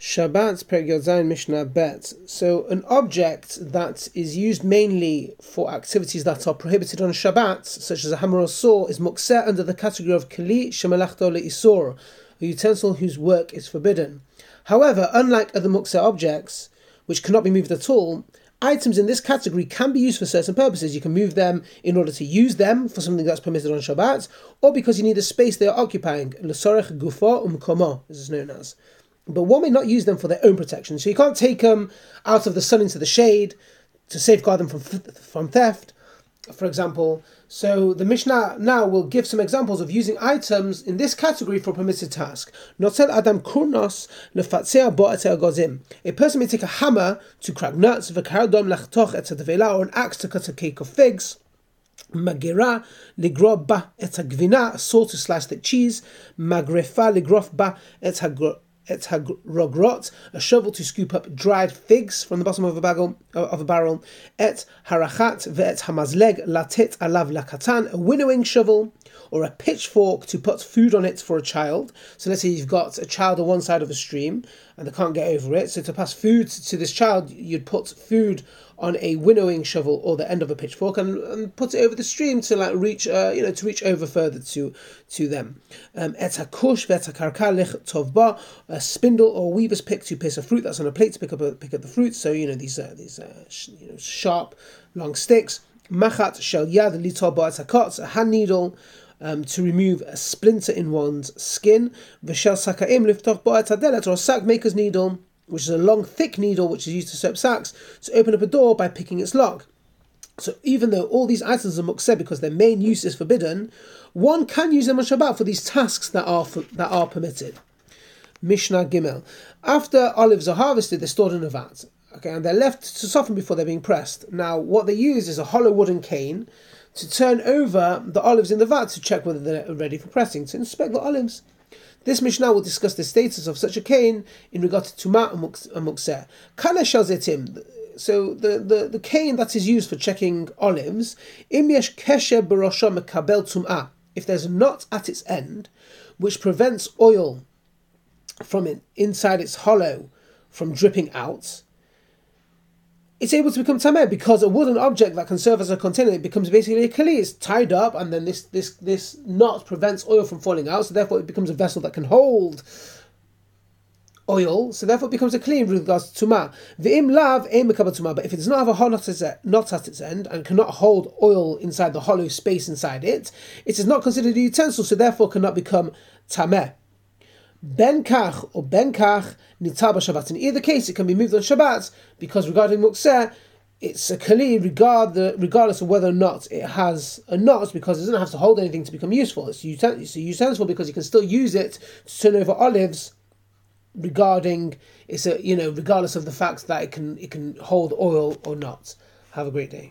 Shabbat Perek Mishnah Bet. So an object that is used mainly for activities that are prohibited on Shabbat, such as a hammer or saw, is muktzeh under the category of kli shemalachto leisor, a utensil whose work is forbidden. However, unlike other muktzeh objects, which cannot be moved at all, items in this category can be used for certain purposes. You can move them in order to use them for something that's permitted on Shabbat, or because you need the space they are occupying. L'sorech gufo umkomo, as is known as but one may not use them for their own protection. So you can't take them out of the sun into the shade to safeguard them from from theft, for example. So the Mishnah now will give some examples of using items in this category for a permitted task. Notel adam kurnos lefatzea gozim. A person may take a hammer to crack nuts, v'kardom lachtoch et or an axe to cut a cake of figs. Magira ligrob ba et gvina, salt to slice the cheese. Magrefa ligrof ba et et hagrogrot, a shovel to scoop up dried figs from the bottom of a barrel, uh, of a barrel, et harachat ve'et hamazleg latit alav lakatan, a winnowing shovel, or a pitchfork to put food on it for a child. So let's say you've got a child on one side of a stream and they can't get over it. So to pass food to this child, you'd put food on a winnowing shovel or the end of a pitchfork and, and put it over the stream to like reach, uh, you know, to reach over further to to them. Um, a spindle or weaver's pick to pick a fruit that's on a plate to pick up a, pick up the fruit. So you know these uh, these uh, sh- you know, sharp long sticks. Machat shel yad litol a hand needle um, to remove a splinter in one's skin. V'shel sakaim liftoch bo'at or a sack maker's needle, which is a long, thick needle which is used to sew sacks, to open up a door by picking its lock. So even though all these items are muktzeh because their main use is forbidden, one can use them on Shabbat for these tasks that are that are permitted. Mishnah Gimel. After olives are harvested, they're stored in a vat. Okay, and they're left to soften before they're being pressed. Now, what they use is a hollow wooden cane to turn over the olives in the vat to check whether they're ready for pressing, to inspect the olives. This Mishnah will discuss the status of such a cane in regard to Tuma and Muktzeh. Kana Shazetim, so the, the, the cane that is used for checking olives, Im yesh kesher mekabel tum'ah, if there's a knot at its end, which prevents oil from inside its hollow from dripping out, it's able to become tameh because a wooden object that can serve as a container it becomes basically a kli. It's tied up, and then this this this knot prevents oil from falling out. So therefore, it becomes a vessel that can hold oil. So therefore, it becomes a kli in regards to tuma. im lav im tuma. But if it does not have a hot knot at its end and cannot hold oil inside the hollow space inside it, it is not considered a utensil. So therefore, cannot become tameh. Ben kach or ben kach nitzah Shabbat. In either case, it can be moved on Shabbat because regarding muktzeh, it's a kali regard the, regardless of whether or not it has a knot because it doesn't have to hold anything to become useful. It's, uten- it's utensil because you can still use it to turn over olives regarding it's a you know regardless of the fact that it can it can hold oil or not. Have a great day.